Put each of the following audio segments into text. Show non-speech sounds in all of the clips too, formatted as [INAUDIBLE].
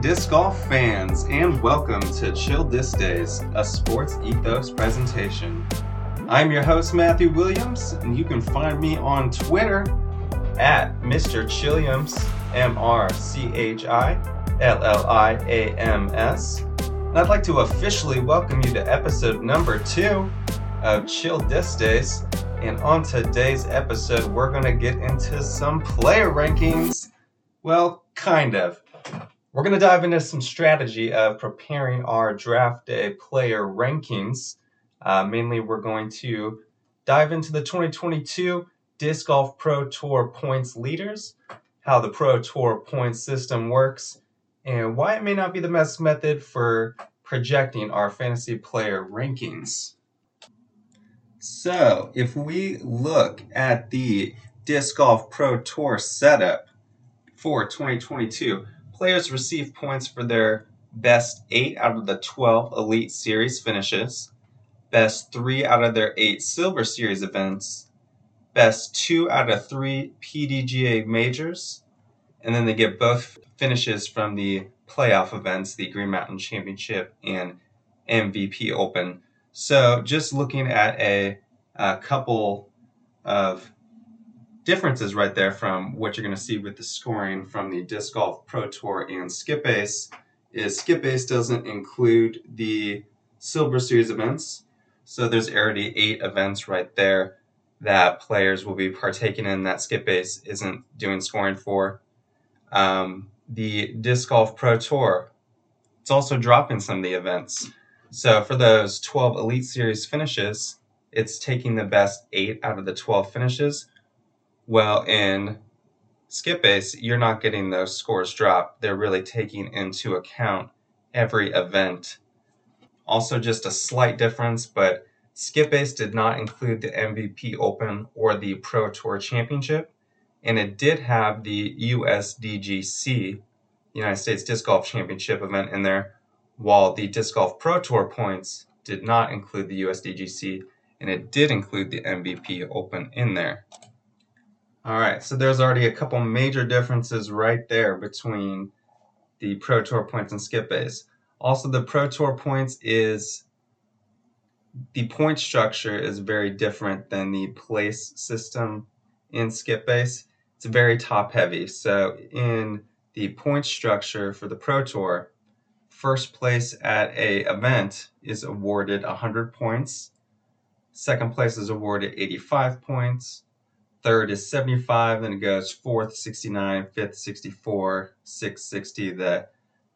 disc golf fans, and welcome to Chill Disc Days, a sports ethos presentation. I'm your host, Matthew Williams, and you can find me on Twitter at Mr. Chilliams, M R C H I L L I A M S. And I'd like to officially welcome you to episode number two of Chill Disc Days. And on today's episode, we're going to get into some player rankings. Well, kind of. We're going to dive into some strategy of preparing our draft day player rankings. Uh, mainly, we're going to dive into the 2022 Disc Golf Pro Tour points leaders, how the Pro Tour points system works, and why it may not be the best method for projecting our fantasy player rankings. So, if we look at the Disc Golf Pro Tour setup for 2022, players receive points for their best 8 out of the 12 Elite Series finishes, best 3 out of their 8 Silver Series events, best 2 out of 3 PDGA majors, and then they get both finishes from the playoff events, the Green Mountain Championship and MVP Open. So, just looking at a, a couple of differences right there from what you're going to see with the scoring from the Disc Golf Pro Tour and Skip Ace is Skip Ace doesn't include the Silver Series events. So, there's already eight events right there that players will be partaking in that Skip Ace isn't doing scoring for. Um, the Disc Golf Pro Tour, it's also dropping some of the events. So for those 12 Elite Series finishes, it's taking the best eight out of the 12 finishes. Well, in Skip Ace, you're not getting those scores dropped. They're really taking into account every event. Also, just a slight difference, but Skip Ace did not include the MVP Open or the Pro Tour Championship, and it did have the USDGC, United States Disc Golf Championship event in there, while the Disc Golf Pro Tour points did not include the USDGC, and it did include the MVP Open in there. All right, so there's already a couple major differences right there between the Pro Tour points and Skip Ace. Also, the Pro Tour points is the point structure is very different than the place system in Skip Ace. It's very top heavy. So in the point structure for the Pro Tour, first place at a event is awarded 100 points. Second place is awarded 85 points. Third is 75, then it goes fourth 69, fifth 64, sixth 60. The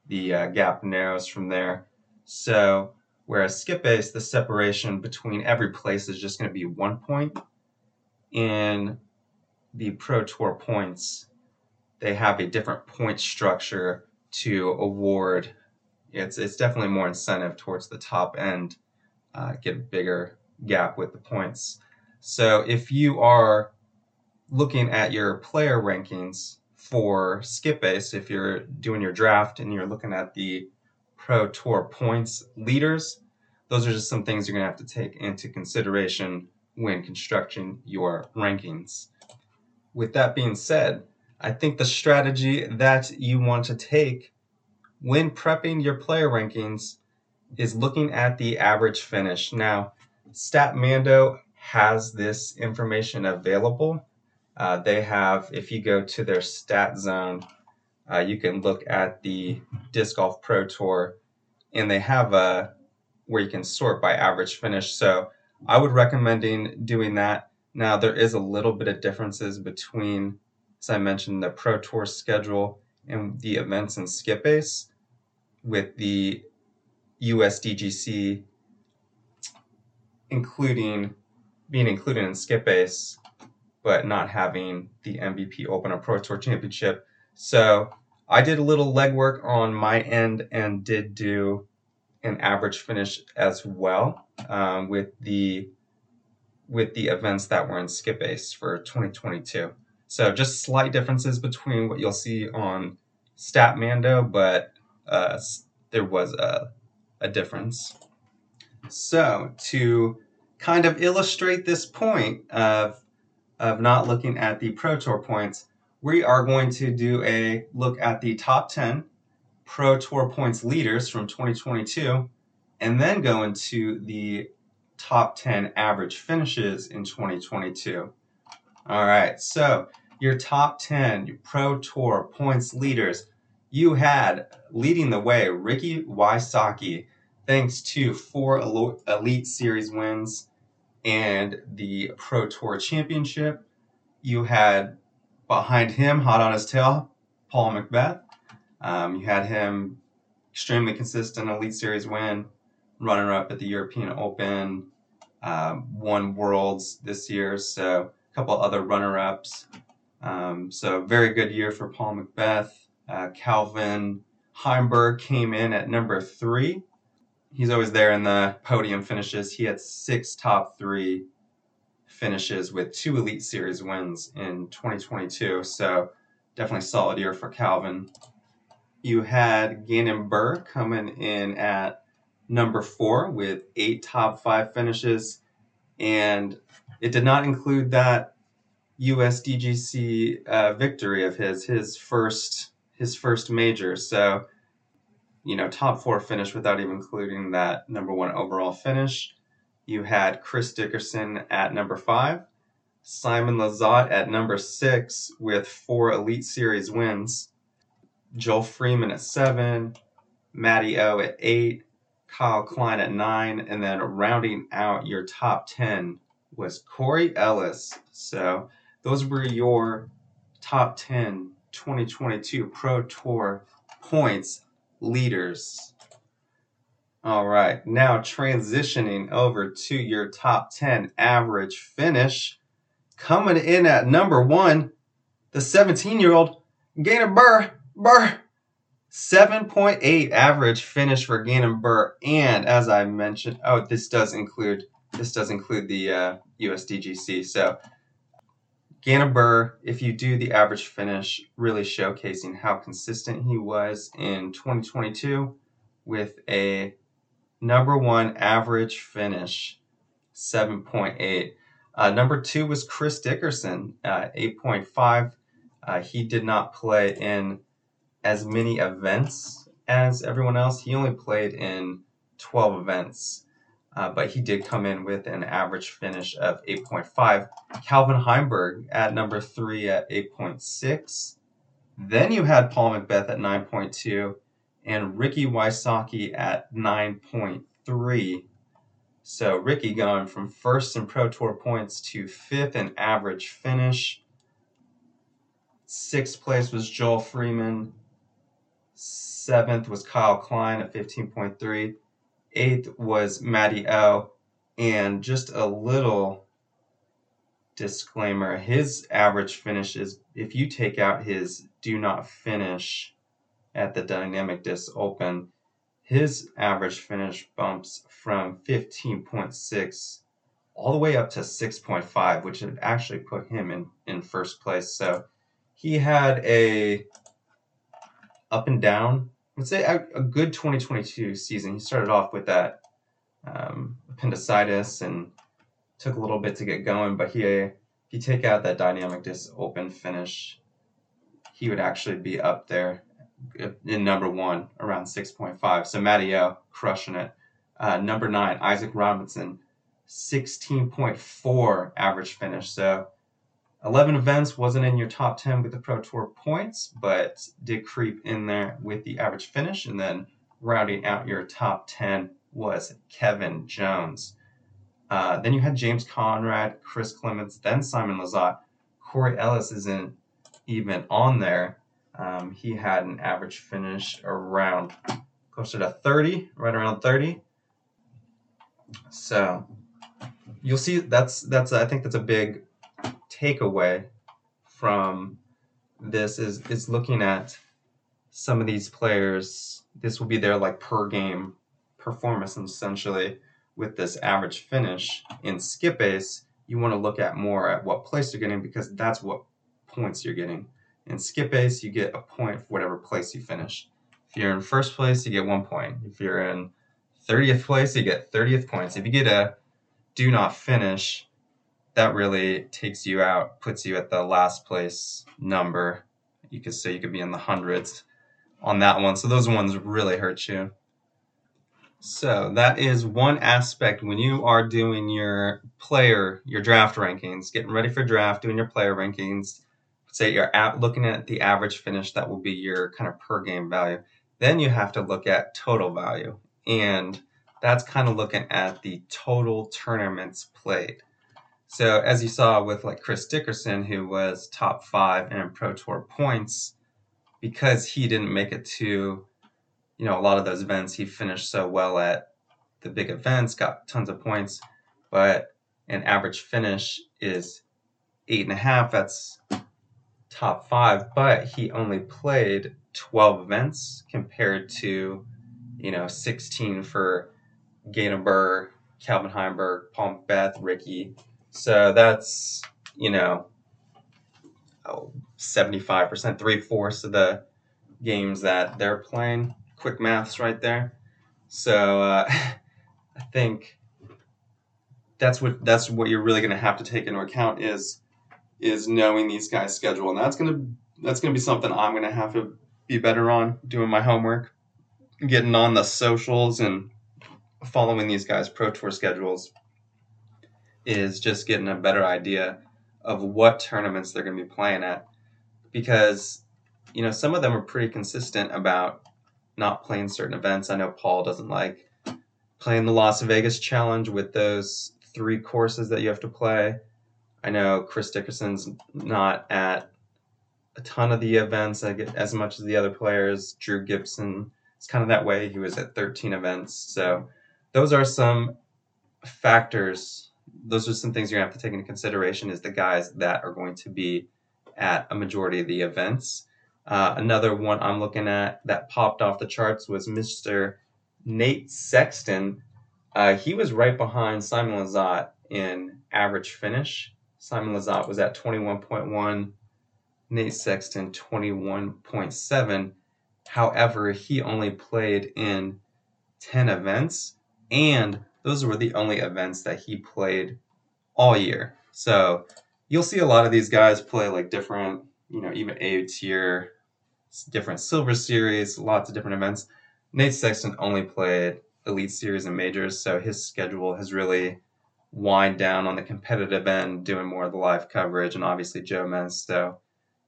the uh, gap narrows from there. So whereas skip ace, the separation between every place is just going to be one point. In the Pro Tour points, they have a different point structure to award it's it's definitely more incentive towards the top end, uh, get a bigger gap with the points. So if you are looking at your player rankings for Skip Ace, if you're doing your draft and you're looking at the Pro Tour points leaders, those are just some things you're going to have to take into consideration when constructing your rankings. With that being said, I think the strategy that you want to take when prepping your player rankings is looking at the average finish. Now, Statmando has this information available. Uh, they have, if you go to their stat zone, uh, you can look at the Disc Golf Pro Tour, and they have a where you can sort by average finish. So I would recommending doing that. Now there is a little bit of differences between, as I mentioned, the Pro Tour schedule and the events in Skip Ace with the USDGC including being included in Skip Ace, but not having the MVP Open or Pro Tour Championship. So I did a little legwork on my end and did do an average finish as well um, with the with the events that were in Skip ace for 2022. So just slight differences between what you'll see on Statmando, but uh, there was a, a difference. So, to kind of illustrate this point of, of not looking at the Pro Tour points, we are going to do a look at the top 10 Pro Tour points leaders from 2022, and then go into the top 10 average finishes in 2022. All right, so your top 10 your Pro Tour points leaders, you had leading the way Ricky Wysocki, thanks to four Elite Series wins and the Pro Tour Championship. You had behind him, hot on his tail, Paul McBeth. Um, you had him extremely consistent Elite Series win, runner up at the European Open, um, won Worlds this year, so a couple other runner ups. Um, so, very good year for Paul McBeth. Uh, Calvin Heimburg came in at number three. He's always there in the podium finishes. He had six top three finishes with two Elite Series wins in 2022. So, definitely solid year for Calvin. You had Gannon Buhr coming in at number four with eight top five finishes. And it did not include that USDGC uh, victory of his, his first his first major. So, you know, top four finish without even including that number one overall finish. You had Chris Dickerson at number five, Simon Lizotte at number six with four Elite Series wins, Joel Freeman at seven, Matty O at eight, Kyle Klein at nine, and then rounding out your top 10 was Corey Ellis. So those were your top 10 2022 Pro Tour points leaders. All right, now transitioning over to your top 10 average finish. Coming in at number one, the 17 year old Gannon Buhr. Buhr. 7.8 average finish for Gannon Buhr, and as I mentioned, oh, this does include this does include the uh, USDGC. So Gannon Buhr, if you do the average finish, really showcasing how consistent he was in 2022 with a number one average finish, 7.8. Uh, number two was Chris Dickerson, uh, 8.5. Uh, he did not play in as many events as everyone else. He only played in 12 events, uh, but he did come in with an average finish of 8.5. Calvin Heimburg at number three at 8.6. Then you had Paul McBeth at 9.2 and Ricky Wysocki at 9.3. So Ricky going from first in Pro Tour points to fifth in average finish. Sixth place was Joel Freeman. Seventh was Kyle Klein at 15.3. Eighth was Matty O. And just a little disclaimer his average finish is if you take out his do not finish at the Dynamic Disc Open, his average finish bumps from 15.6 all the way up to 6.5, which would actually put him in, in first place. So he had a up and down. Let's say a, a good 2022 season. He started off with that um, appendicitis and took a little bit to get going, but he, if you take out that dynamic disc open finish, he would actually be up there in number one, around 6.5. So Matty O crushing it. Uh, number nine, Isaac Robinson, 16.4 average finish. So 11 events wasn't in your top 10 with the Pro Tour points, but did creep in there with the average finish. And then rounding out your top 10 was Kevin Jones. Uh, then you had James Conrad, Chris Clemons, then Simon Lizotte. Corey Ellis isn't even on there. Um, he had an average finish around closer to 30, right around 30. So you'll see that's that's I think that's a big takeaway from this is is looking at some of these players. This will be their like per game performance essentially with this average finish in skip ace. You want to look at more at what place you're getting because that's what points you're getting. In skip ace, you get a point for whatever place you finish. If you're in first place, you get one point. If you're in 30th place, you get 30th points. If you get a do not finish, that really takes you out, puts you at the last place number. You could say you could be in the hundreds. on that one. So those ones really hurt you. So that is one aspect when you are doing your player, your draft rankings, getting ready for draft, doing your player rankings. Say you're at, looking at the average finish, that will be your kind of per game value. Then you have to look at total value, and that's kind of looking at the total tournaments played. So as you saw with like Chris Dickerson, who was top five in Pro Tour points, because he didn't make it to you know, a lot of those events he finished so well at the big events, got tons of points, but an average finish is eight and a half. That's top five, but he only played 12 events compared to, you know, 16 for Gannon Buhr, Calvin Heimburg, Paul Beth, Ricky. So that's, you know, oh, 75%, three fourths of the games that they're playing quick maths right there. So uh, [LAUGHS] I think that's what that's what you're really going to have to take into account is is knowing these guys' schedule, and that's gonna that's gonna be something I'm gonna have to be better on doing my homework, getting on the socials, and following these guys' pro tour schedules. Is just getting a better idea of what tournaments they're going to be playing at, because you know some of them are pretty consistent about not playing certain events. I know Paul doesn't like playing the Las Vegas challenge with those three courses that you have to play. I know Chris Dickerson's not at a ton of the events as much as the other players. Drew Gibson is kind of that way. He was at 13 events. So those are some factors. Those are some things you're to have to take into consideration is the guys that are going to be at a majority of the events. Uh, another one I'm looking at that popped off the charts was Mr. Nate Sexton. Uh, he was right behind Simon Lizotte in average finish. Simon Lizotte was at 21.1, Nate Sexton 21.7. However, he only played in 10 events, and those were the only events that he played all year. So you'll see a lot of these guys play like different, you know, even A tier different Silver Series, lots of different events. Nate Sexton only played Elite Series and Majors, so his schedule has really wind down on the competitive end, doing more of the live coverage, and obviously Jomez. So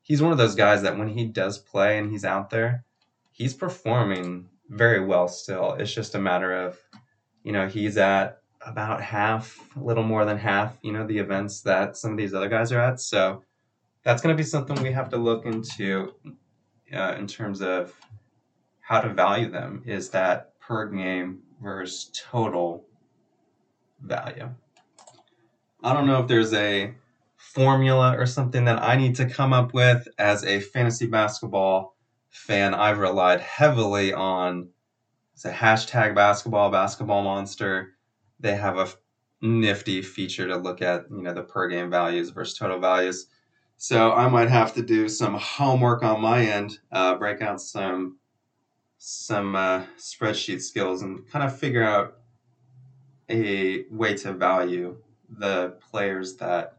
he's one of those guys that when he does play and he's out there, he's performing very well still. It's just a matter of, you know, he's at about half, a little more than half, you know, the events that some of these other guys are at. So that's going to be something we have to look into uh, in terms of how to value them is that per game versus total value. I don't know if there's a formula or something that I need to come up with as a fantasy basketball fan. I've relied heavily on the hashtag basketball, basketball monster. They have a nifty feature to look at, you know, the per game values versus total values. So I might have to do some homework on my end, uh, break out some some uh, spreadsheet skills, and kind of figure out a way to value the players that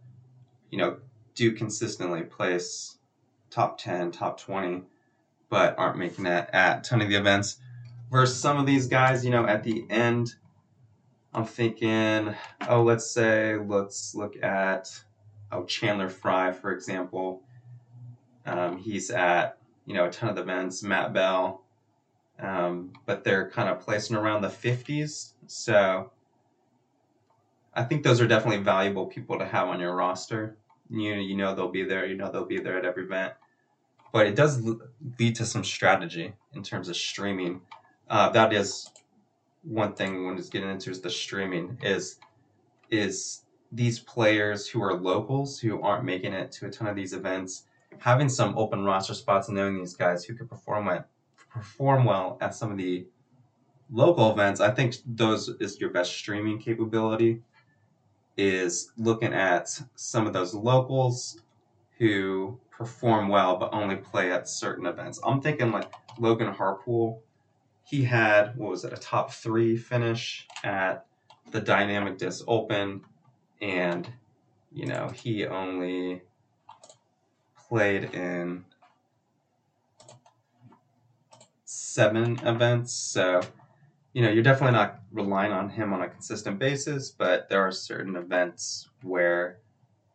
you know do consistently place top 10 top 20 but aren't making it at a ton of the events versus some of these guys you know at the end i'm thinking oh let's say let's look at oh, Chandler Fry, for example. Um, he's at you know a ton of events. Matt Bell, um, but they're kind of placing around the 50s. So I think those are definitely valuable people to have on your roster. You you know they'll be there. You know they'll be there at every event. But it does lead to some strategy in terms of streaming. Uh, that is one thing when it's getting into is the streaming is is these players who are locals who aren't making it to a ton of these events, having some open roster spots and knowing these guys who could perform well, perform well at some of the local events, I think those is your best streaming capability. Is looking at some of those locals who perform well but only play at certain events. I'm thinking like Logan Harpool. He had what was it a top three finish at the Dynamic Disc Open and you know he only played in seven events. So, you know, you're definitely not relying on him on a consistent basis, but there are certain events where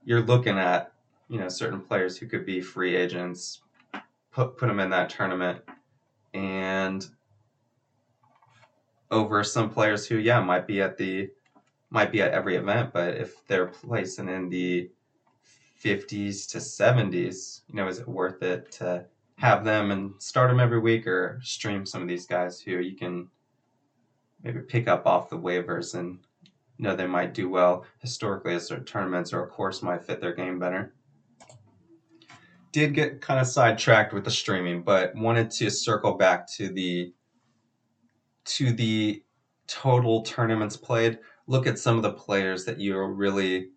you're looking at, you know, certain players who could be free agents, put put them in that tournament, and over some players who, yeah, might be at the might be at every event, but if they're placing in the 50s to 70s, you know, is it worth it to have them and start them every week or stream some of these guys who you can maybe pick up off the waivers and you know they might do well historically as their tournaments or a course might fit their game better. Did get kind of sidetracked with the streaming, but wanted to circle back to the to the total tournaments played. Look at some of the players that you're really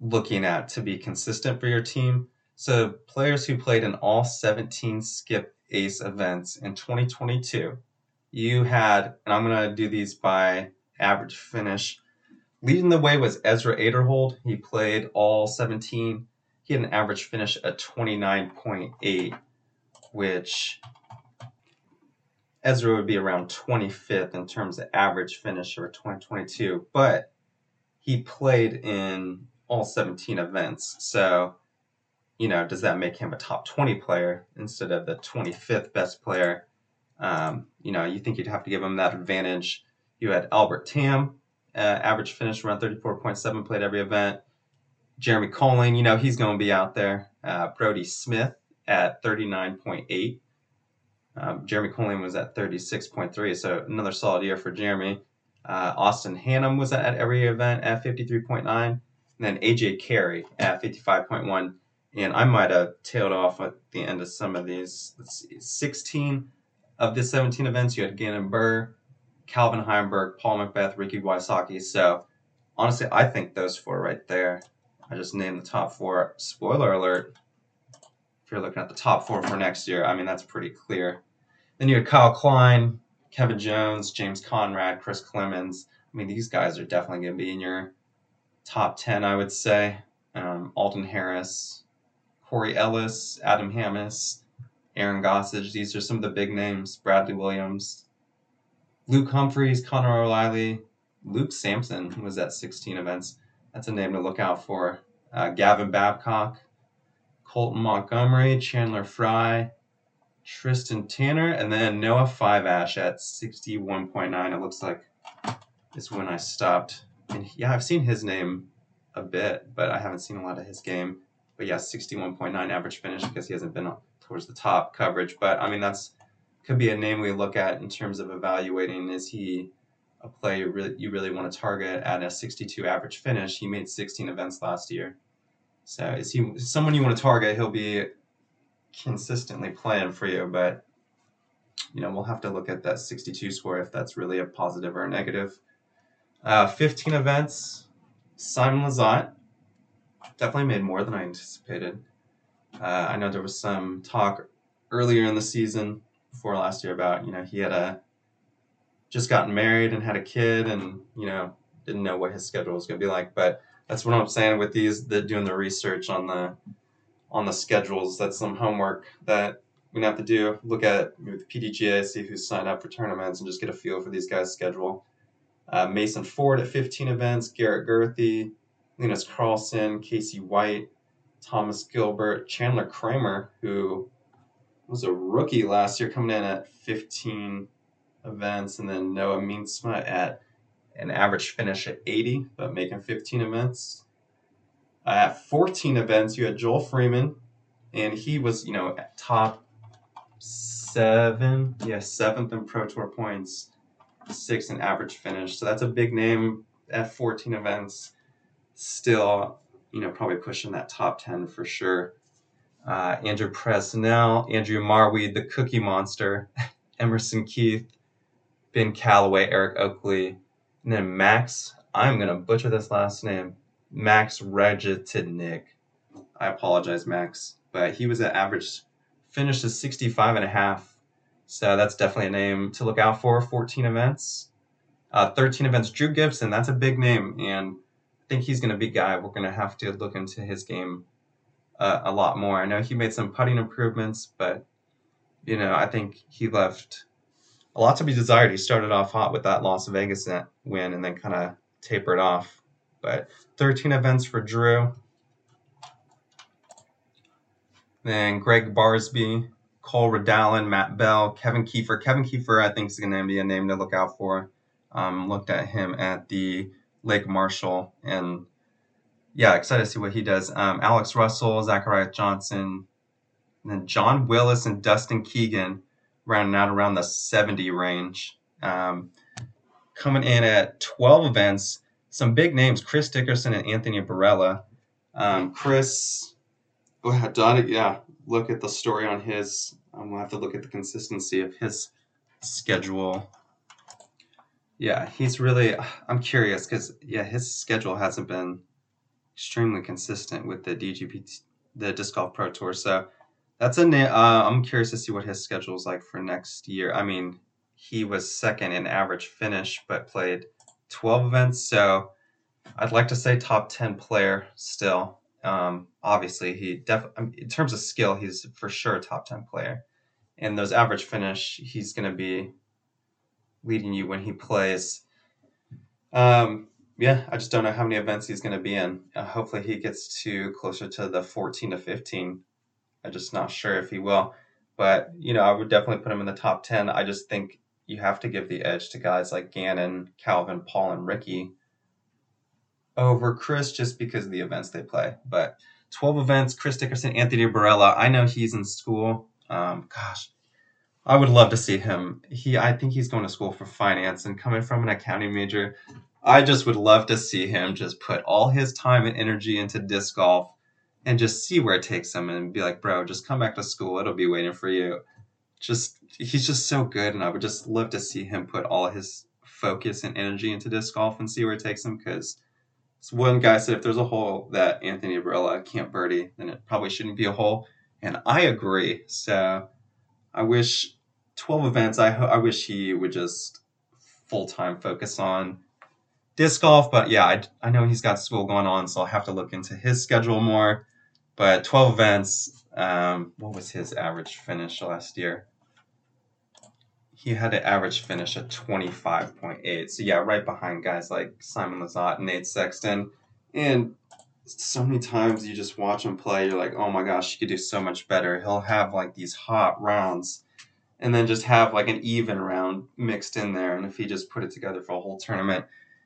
looking at to be consistent for your team. So, players who played in all 17 Skip Ace events in 2022, you had, and I'm going to do these by average finish. Leading the way was Ezra Aderhold. He played all 17. He had an average finish at 29.8, which Ezra would be around 25th in terms of average finish for 2022. But he played in all 17 events. So, you know, does that make him a top 20 player instead of the 25th best player? Um, you know, you think you'd have to give him that advantage. You had Albert Tamm, uh, average finish around 34.7, played every event. Jeremy Koling, you know, he's going to be out there. Uh, Brodie Smith at 39.8. Um, Jeremy Koling was at 36.3, so another solid year for Jeremy. Uh, Austin Hannum was at every event at 53.9 and then AJ Carey at 55.1. And I might have tailed off at the end of some of these. Let's see, 16 of the 17 events, you had Gannon Buhr, Calvin Heimburg, Paul McBeth, Ricky Wysocki. So honestly, I think those four right there. I just named the top four. Spoiler alert. If you're looking at the top four for next year, I mean, that's pretty clear. Then you had Kyle Klein, Kevin Jones, James Conrad, Chris Clemons. I mean, these guys are definitely going to be in your top 10, I would say. Um, Alden Harris, Corey Ellis, Adam Hammes, Aaron Gossage. These are some of the big names. Bradley Williams, Luke Humphries, Connor O'Reilly, Luke Samson was at 16 events. That's a name to look out for. Uh, Gavin Babcock, Colten Montgomery, Chandler Fry, Tristan Tanner, and then Noah Fiveash at 61.9. It looks like is when I stopped and yeah, I've seen his name a bit, but I haven't seen a lot of his game. But yeah, 61.9 average finish because he hasn't been towards the top coverage. But I mean, that's could be a name we look at in terms of evaluating is he a player really, you really want to target at a 62 average finish? He made 16 events last year. So is he someone you want to target? He'll be consistently playing for you, but you know we'll have to look at that 62 score if that's really a positive or a negative. Uh, 15 events. Simon Lizotte definitely made more than I anticipated. Uh, I know there was some talk earlier in the season before last year about you know he had a just gotten married and had a kid and you know didn't know what his schedule was going to be like. But that's what I'm saying with these that doing the research on the on the schedules. That's some homework that we have to do. Look at with PDGA, see who's signed up for tournaments, and just get a feel for these guys' schedule. Uh, Mason Ford at 15 events, Garrett Gurthie, Linus Carlsson, Casey White, Thomas Gilbert, Chandler Kramer, who was a rookie last year, coming in at 15 events, and then Noah Meintsma at an average finish at 80, but making 15 events. Uh, at 14 events, you had Joel Freeman, and he was, you know, top seven, yeah, seventh in Pro Tour points sixth in average finish. So that's a big name at 14 events. Still, you know, probably pushing that top 10 for sure. Uh, Andrew Presnell, Andrew Marwede, the Cookie Monster, [LAUGHS] Emerson Keith, Ben Callaway, Eric Oakley, and then Max. I'm going to butcher this last name. Max Regitidnik. I apologize, Max. But he was at average, finished at 65 and a half so that's definitely a name to look out for. 14 events, uh, 13 events. Drew Gibson, that's a big name, and I think he's going to be a guy we're going to have to look into his game uh, a lot more. I know he made some putting improvements, but you know I think he left a lot to be desired. He started off hot with that Las Vegas win and then kind of tapered off. But 13 events for Drew. Then Greg Barsby, Cole Redalen, Matt Bell, Kevin Kiefer. Kevin Kiefer, I think, is going to be a name to look out for. Um, looked at him at the Lake Marshall, and yeah, excited to see what he does. Um, Alex Russell, Zachariah Johnson, and then John Willis and Dustin Keegan rounding out around the 70 range. Um, coming in at 12 events, some big names Chris Dickerson and Anthony Barela. Um, Chris, oh, yeah, look at the story on his. I'm gonna have to look at the consistency of his schedule. Yeah, he's really. I'm curious because yeah, his schedule hasn't been extremely consistent with the DGP, the Disc Golf Pro Tour. So that's a. Uh, I'm curious to see what his schedule is like for next year. I mean, he was second in average finish, but played 12 events. So I'd like to say top 10 player still. Um, obviously, he definitely in terms of skill, he's for sure a top ten player. And those average finish, he's going to be leading you when he plays. Um, yeah, I just don't know how many events he's going to be in. Uh, hopefully, he gets to closer to the 14 to 15. I'm just not sure if he will. But, you know, I would definitely put him in the top 10. I just think you have to give the edge to guys like Gannon, Calvin, Paul, and Ricky over Chris just because of the events they play. But 12 events, Chris Dickerson, Anthony Barela. I know he's in school. Um, gosh, I would love to see him. He, I think he's going to school for finance and coming from an accounting major. I just would love to see him just put all his time and energy into disc golf and just see where it takes him and be like, bro, just come back to school. It'll be waiting for you. Just, he's just so good. And I would just love to see him put all his focus and energy into disc golf and see where it takes him because one guy said if there's a hole that Anthony Barela can't birdie, then it probably shouldn't be a hole. And I agree. So I wish 12 events, I, I wish he would just full time focus on disc golf. But yeah, I, I know he's got school going on, so I'll have to look into his schedule more. But 12 events, um, what was his average finish last year? he had an average finish at 25.8. So yeah, right behind guys like Simon Lizotte and Nate Sexton. And so many times you just watch him play, you're like, oh my gosh, he could do so much better. He'll have like these hot rounds and then just have like an even round mixed in there. And if he just put it together for a whole tournament,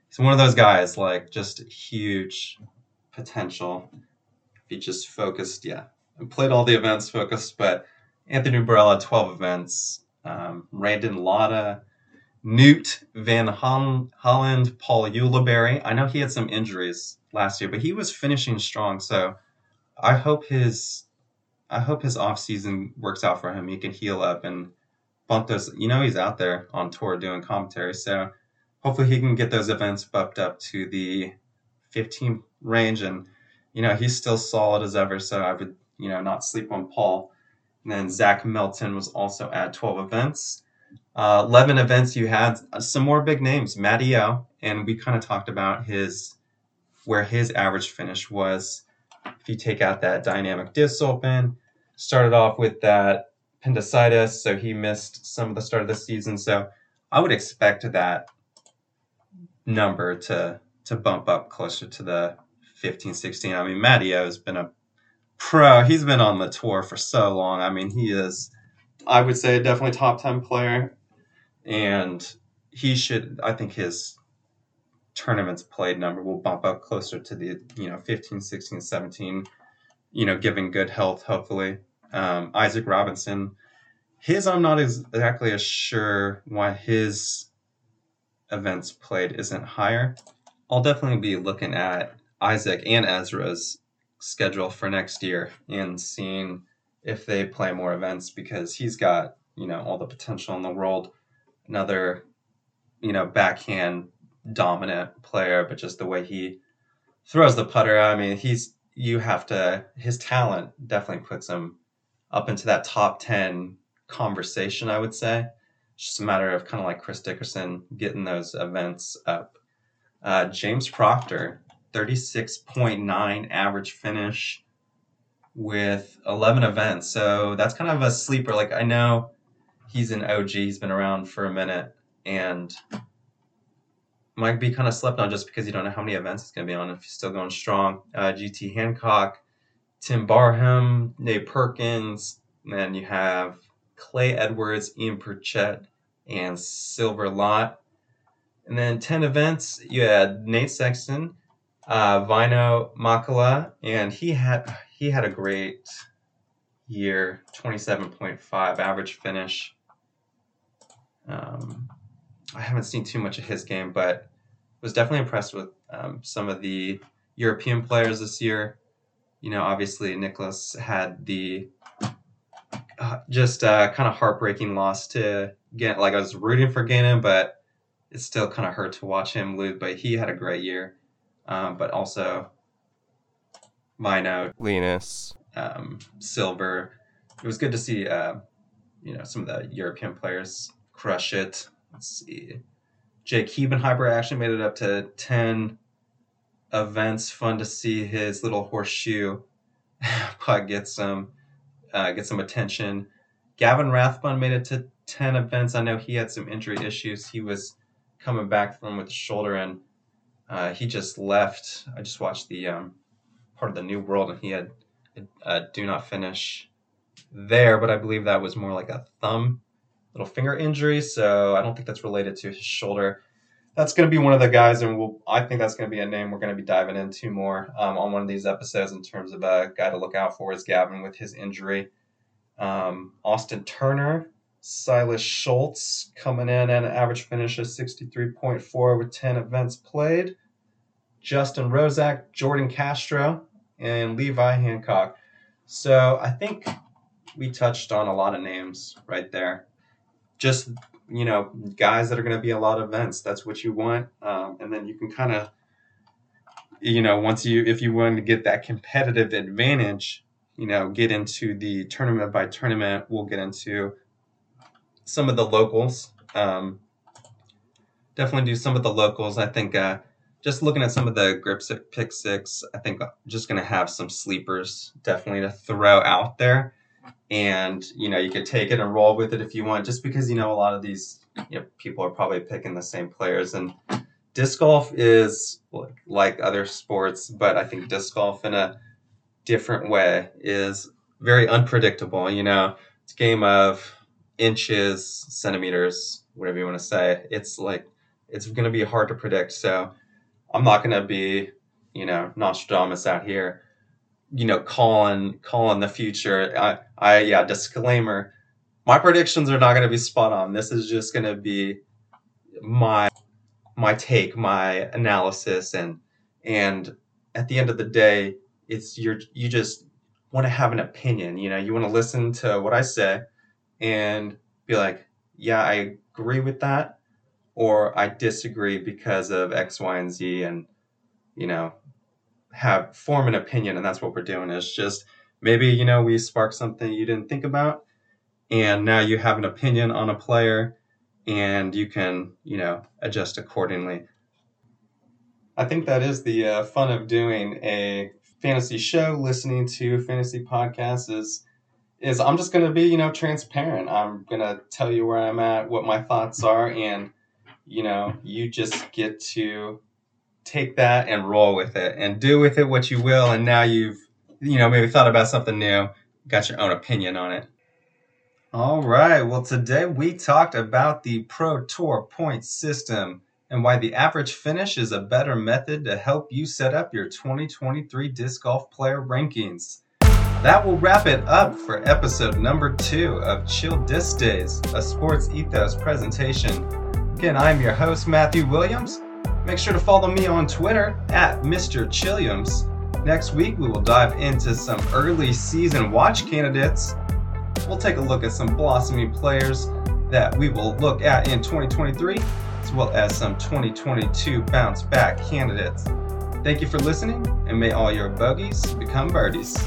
he's one of those guys, like just huge potential. He just focused, yeah, and played all the events focused, but Anthony Barela, 12 events, um, Brandon Lotta, Newt Van Holland, Paul Ulibarri. I know he had some injuries last year, but he was finishing strong. So I hope his I hope his off season works out for him. He can heal up and bump those. You know, he's out there on tour doing commentary, so hopefully he can get those events bumped up to the 15 range. And you know, he's still solid as ever. So I would you know not sleep on Paul. And then Zach Melton was also at 12 events. Uh, 11 events, you had some more big names, Matty O, and we kind of talked about his where his average finish was. If you take out that dynamic disc open, started off with that appendicitis, so he missed some of the start of the season. So I would expect that number to to bump up closer to the 15, 16. I mean, Matty O has been a pro. He's been on the tour for so long. I mean, he is, I would say, definitely top 10 player. And he should, I think his tournaments played number will bump up closer to the, you know, 15, 16, 17, you know, giving good health, hopefully. Um, Isaac Robinson, his, I'm not exactly as sure why his events played isn't higher. I'll definitely be looking at Isaac and Ezra's schedule for next year and seeing if they play more events because he's got you know all the potential in the world. Another you know backhand dominant player, but just the way he throws the putter. I mean, he's you have to his talent definitely puts him up into that top ten conversation. I would say. It's just a matter of kind of like Chris Dickerson getting those events up. Uh, James Proctor, 36.9 average finish with 11 events. So that's kind of a sleeper. Like I know he's an OG. He's been around for a minute and might be kind of slept on just because you don't know how many events it's going to be on if he's still going strong. Uh, GT Hancock, Tim Barham, Nate Perkins, and then you have Clay Edwards, Ian Pritchett, and Silver Lot. And then 10 events, you had Nate Sexton, uh, Väinö Mäkelä, and he had he had a great year, 27.5 average finish. Um, I haven't seen too much of his game, but was definitely impressed with um, some of the European players this year. You know, obviously Nicholas had the uh, just uh, kind of heartbreaking loss to get. Like I was rooting for Gannon, but it still kind of hurt to watch him lose. But he had a great year. Um, but also, Mino, Linus, um, Silver. It was good to see, uh, you know, some of the European players crush it. Let's see. Jake Hebenheimer actually made it up to 10 events. Fun to see his little horseshoe [LAUGHS] putt get some uh, get some attention. Gavin Rathbun made it to 10 events. I know he had some injury issues. He was coming back from with the shoulder and uh, he just left. I just watched the um, part of the New World and he had a do not finish there, but I believe that was more like a thumb little finger injury, so I don't think that's related to his shoulder. That's going to be one of the guys, and we'll, I think that's going to be a name we're going to be diving into more um, on one of these episodes in terms of a guy to look out for is Gavin with his injury. Um, Austin Turner, Silas Schultz coming in at an average finish of 63.4 with 10 events played. Justin Rozak, Jordan Castro, and Levi Hancock. So I think we touched on a lot of names right there just you know guys that are going to be a lot of events. That's what you want, um, and then you can kind of you know once you if you want to get that competitive advantage, you know get into the tournament by tournament. We'll get into some of the locals. Um, definitely do some of the locals. I think uh, just looking at some of the grip pick six, I think just going to have some sleepers definitely to throw out there. And you know you could take it and roll with it if you want just because you know a lot of these you know, people are probably picking the same players. And disc golf is like other sports but i think disc golf in a different way is very unpredictable you know. It's a game of inches centimeters whatever you want to say. It's like it's going to be hard to predict. So i'm not going to be you know nostradamus out here you know, calling calling the future. I, I yeah, disclaimer. My predictions are not going to be spot on. This is just going to be my my take, my analysis, and and at the end of the day, it's you're you just want to have an opinion. You know, you want to listen to what I say and be like, yeah, I agree with that, or I disagree because of X, Y, and Z, and you know, have form an opinion and that's what we're doing. Is just maybe you know we spark something you didn't think about and now you have an opinion on a player and you can you know adjust accordingly. I think that is the uh, fun of doing a fantasy show. Listening to fantasy podcasts is is i'm just going to be you know transparent. I'm going to tell you where i'm at what my thoughts are and you know you just get to take that and roll with it and do with it what you will. And now you've, you know, maybe thought about something new, got your own opinion on it. All right. Well, today we talked about the Pro Tour point system and why the average finish is a better method to help you set up your 2023 disc golf player rankings. That will wrap it up for episode number two of Chill Disc Days, a sports ethos presentation. Again, I'm your host, Matthew Williams. Make sure to follow me on Twitter at Mr. Chilliams. Next week, we will dive into some early season watch candidates. We'll take a look at some blossoming players that we will look at in 2023, as well as some 2022 bounce back candidates. Thank you for listening, and may all your bogeys become birdies.